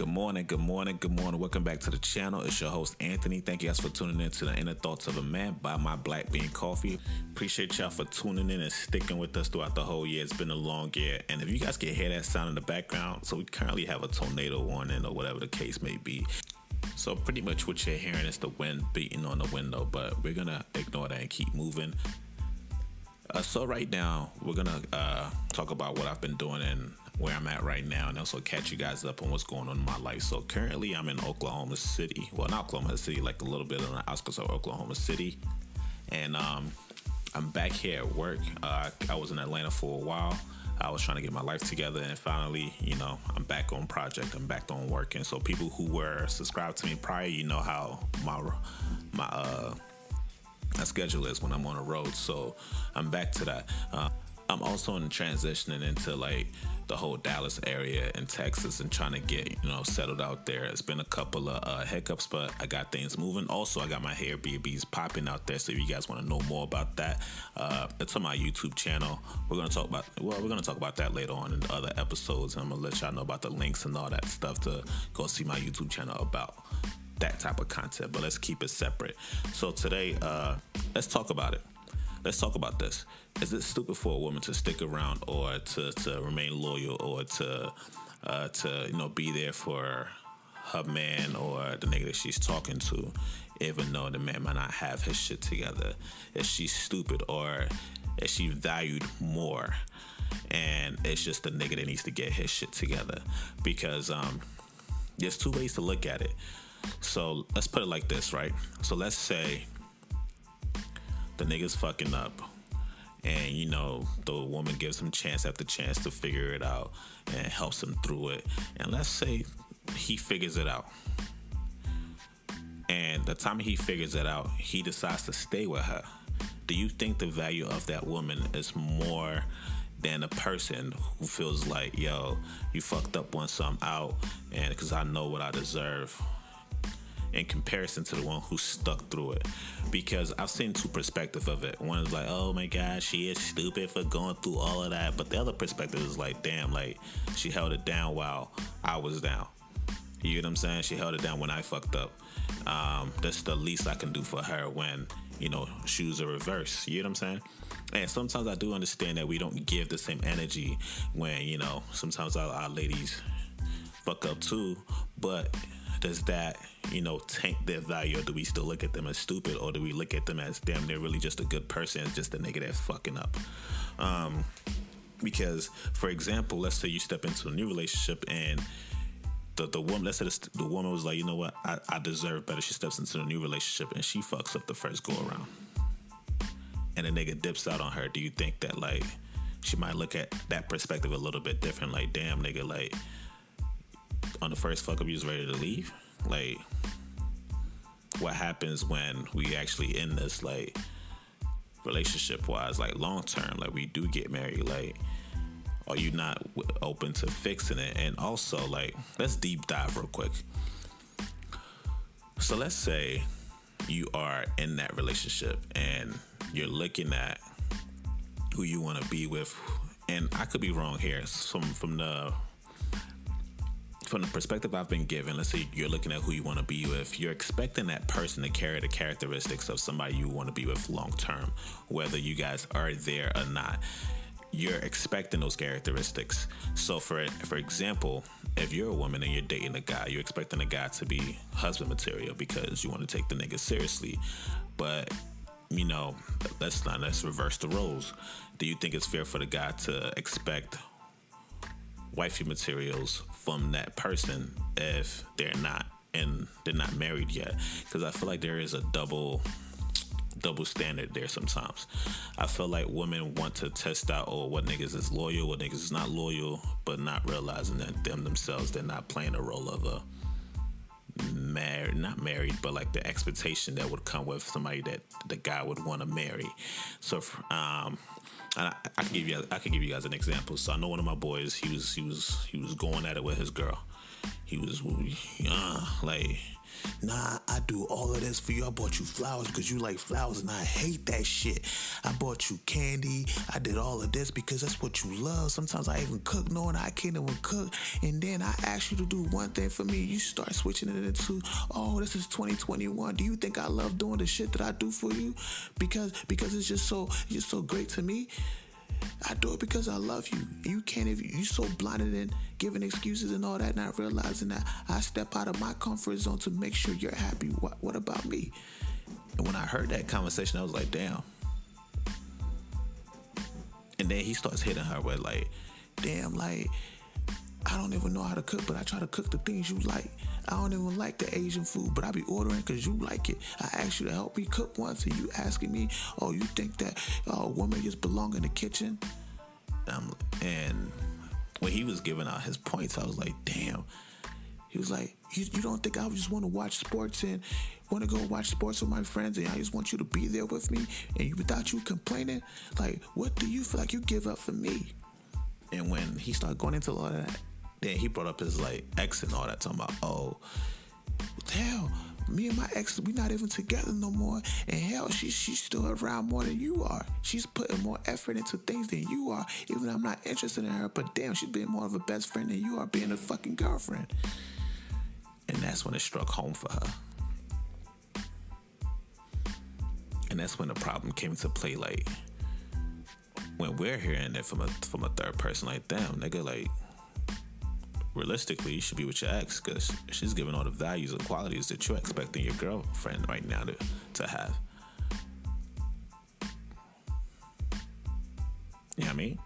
Good morning, good morning, good morning. Welcome back to the channel. It's your host, Anthony. Thank you guys for tuning in to the Inner Thoughts of a Man by my Black Bean Coffee. Appreciate y'all for tuning in and sticking with us throughout the whole year. It's been a long year. And if you guys can hear that sound in the background, so we currently have a tornado warning or whatever the case may be. So pretty much what you're hearing is the wind beating on the window, but we're gonna ignore that and keep moving. Uh, so right now we're gonna uh, talk about what I've been doing and where I'm at right now, and also catch you guys up on what's going on in my life. So currently I'm in Oklahoma City. Well, not Oklahoma City, like a little bit on the outskirts of Oklahoma City, and um, I'm back here at work. Uh, I was in Atlanta for a while. I was trying to get my life together, and finally, you know, I'm back on project. I'm back on working. So people who were subscribed to me prior, you know how my my uh my schedule is when I'm on the road. So I'm back to that. Uh, I'm also in transitioning into like the whole Dallas area in Texas and trying to get you know settled out there. It's been a couple of uh, hiccups, but I got things moving. Also, I got my Airbnbs popping out there. So if you guys want to know more about that, uh, it's on my YouTube channel. We're gonna talk about well, we're gonna talk about that later on in other episodes. I'm gonna let y'all know about the links and all that stuff to go see my YouTube channel about that type of content. But let's keep it separate. So today, uh, let's talk about it let's talk about this. Is it stupid for a woman to stick around or to, to remain loyal or to uh, to you know be there for her man or the nigga that she's talking to, even though the man might not have his shit together? Is she stupid or is she valued more? And it's just the nigga that needs to get his shit together because um, there's two ways to look at it. So let's put it like this, right? So let's say the nigga's fucking up. And you know the woman gives him chance after chance to figure it out and helps him through it. And let's say he figures it out. And the time he figures it out he decides to stay with her. Do you think the value of that woman is more than a person who feels like yo you fucked up once i'm out and because i know what i deserve in comparison to the one who stuck through it because I've seen two perspectives of it. One is like, oh my god, she is stupid for going through all of that, but the other perspective is like, damn, like she held it down while I was down. You get what I'm saying? She held it down when I fucked up. Um, that's the least I can do for her when you know shoes are reversed. You get what I'm saying? And sometimes I do understand that we don't give the same energy when you know sometimes our, our ladies fuck up too, but does that you know tank their value or do we still look at them as stupid or do we look at them as damn they're really just a good person just a nigga that's fucking up? Um, because for example let's say you step into a new relationship and the, the woman let's say the, the woman was like you know what? I, I deserve better. She steps into a new relationship and she fucks up the first go around. And a nigga dips out on her. Do you think that like she might look at that perspective a little bit different? Like damn nigga like on the first fuck up you was ready to leave? Like what happens when we actually in this like relationship wise like long term? Like we do get married like are you not open to fixing it? And also like let's deep dive real quick. So let's say you are in that relationship and you're looking at who you want to be with. And i could be wrong here from from the from the perspective I've been given, let's say you're looking at who you want to be with, you're expecting that person to carry the characteristics of somebody you want to be with long term, whether you guys are there or not. You're expecting those characteristics. So, for for example, if you're a woman and you're dating a guy, you're expecting a guy to be husband material because you want to take the nigga seriously. But you know, let's not let's reverse the roles. Do you think it's fair for the guy to expect wifey materials from that person if they're not and they're not married yet. Because i feel like there is a double double standard there sometimes. I feel like women want to test out oh what niggas is loyal what niggas is not loyal but not realizing that them themselves they're not playing the role of a married not married but like the expectation that would come with somebody that the guy would want to marry. So um I, can give you I can give you guys an example. So I know one of my boys. He was he was he was going at it with his girl, he was uh, like Nah, I do all of this for you. I bought you flowers because you like flowers and I hate that shit. I bought you candy. I did all of this because that's what you love. Sometimes I even cook knowing I can't even cook. And then I ask you to do one thing for me. You start switching it into, oh, this is 2021. Do you think I love doing the shit that I do for you? Because because it's just so it's just so great to me. I do it because I love you. You can't if you so blinded and giving excuses and all that, not realizing that I step out of my comfort zone to make sure you're happy. What what about me? And when I heard that conversation, I was like, damn. And then he starts hitting her with like, damn, like I don't even know how to cook, but I try to cook the things you like. I don't even like the Asian food, but I be ordering because you like it. I asked you to help me cook once, and you asking me, oh, you think that a woman just belong in the kitchen? Um, and when he was giving out his points, I was like, damn. He was like, you, you don't think I just want to watch sports and want to go watch sports with my friends and I just want you to be there with me and you, without you complaining? Like, what do you feel like you give up for me? And when he started going into all of that, then he brought up his like ex and all that, talking about, oh, hell, me and my ex, we not even together no more. And hell, she she's still around more than you are. She's putting more effort into things than you are. Even though I'm not interested in her, but damn, she's being more of a best friend than you are being a fucking girlfriend. And that's when it struck home for her. And that's when the problem came to play. Like when we're hearing it from a from a third person, like damn, nigga, like realistically, you should be with your ex because she's giving all the values and qualities that you're expecting your girlfriend right now to, to have. You know what I mean?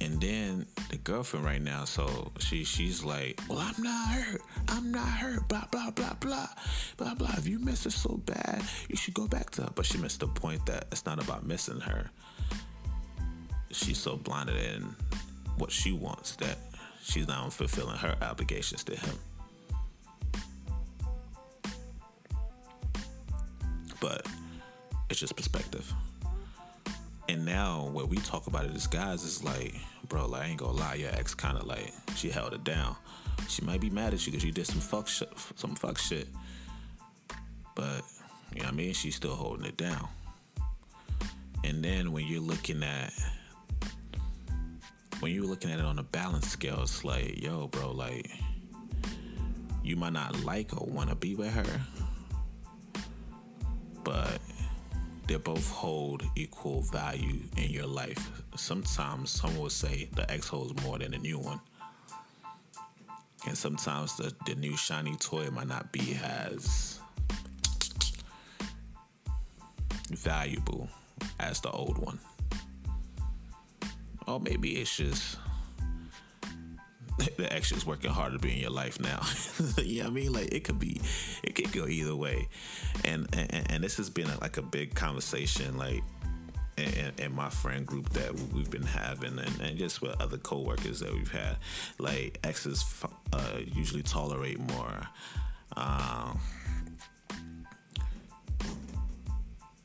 And then the girlfriend right now, so she she's like, Well, I'm not hurt. I'm not hurt. Blah blah blah blah. Blah blah. If you miss her so bad, you should go back to her. But she missed the point that it's not about missing her. She's so blinded in what she wants that she's not fulfilling her obligations to him. But it's just perspective. And now what we talk about it as guys is like, bro, like I ain't gonna lie, your ex kind of like she held it down. She might be mad at you because you did some fuck shit, some fuck shit. But you know what I mean? She's still holding it down. And then when you're looking at when you're looking at it on a balance scale, it's like, yo, bro, like, you might not like or want to be with her, but they both hold equal value in your life. Sometimes someone will say the ex holds more than the new one. And sometimes the, the new shiny toy might not be as valuable as the old one. Or maybe it's just the extra is working harder to be in your life now. you know what I mean? Like it could be, it could go either way. And and, and this has been a, like a big conversation, like in, in, my friend group that we've been having, and, and just with other coworkers that we've had. Like exes uh, usually tolerate more. Um,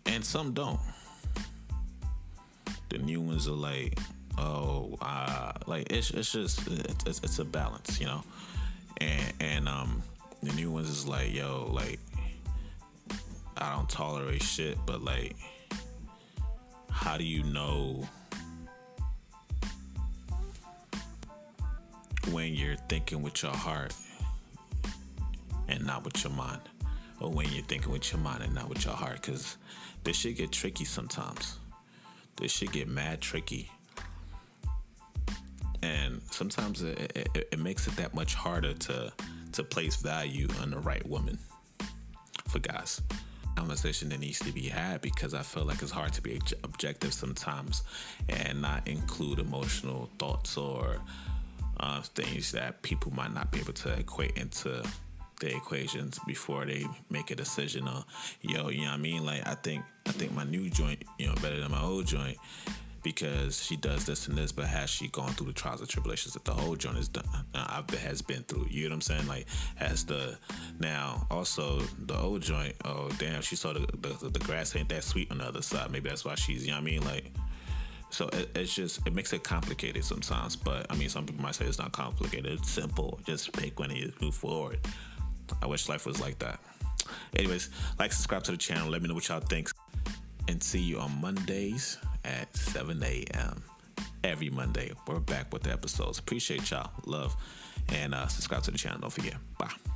and some don't. The new ones are like, oh, uh, like it's it's just it's, it's a balance, you know, and and um the new ones is like yo like I don't tolerate shit, but like how do you know when you're thinking with your heart and not with your mind? Or when you're thinking with your mind and not with your heart? Because this shit get tricky sometimes. This shit get mad tricky and sometimes it, it, it, makes it that much harder to to place value on the right woman for guys. Conversation that needs to be had because i feel like it's hard to be objective sometimes and not include emotional thoughts or uh, things that people might not be able to equate into the equations before they make a decision on yo you know what i mean? Like i think i think my new joint you know better than my old joint because she does this and this, but has she gone through the trials and tribulations that the whole joint done, has been through? You know what I'm saying? Like, has the now also the old joint? Oh damn, she saw the the, the grass ain't that sweet on the other side. Maybe that's why she's. You know what I mean? Like. So it, it's just it makes it complicated sometimes, but I mean some people might say it's not complicated. It's simple. Just pick when you move forward. I wish life was like that. Anyways, like subscribe to the channel. Let me know what y'all think, and see you on Mondays at 7 a.m. every Monday. We're back with the episodes. Appreciate y'all. Love and uh, subscribe to the channel. Don't forget. Bye.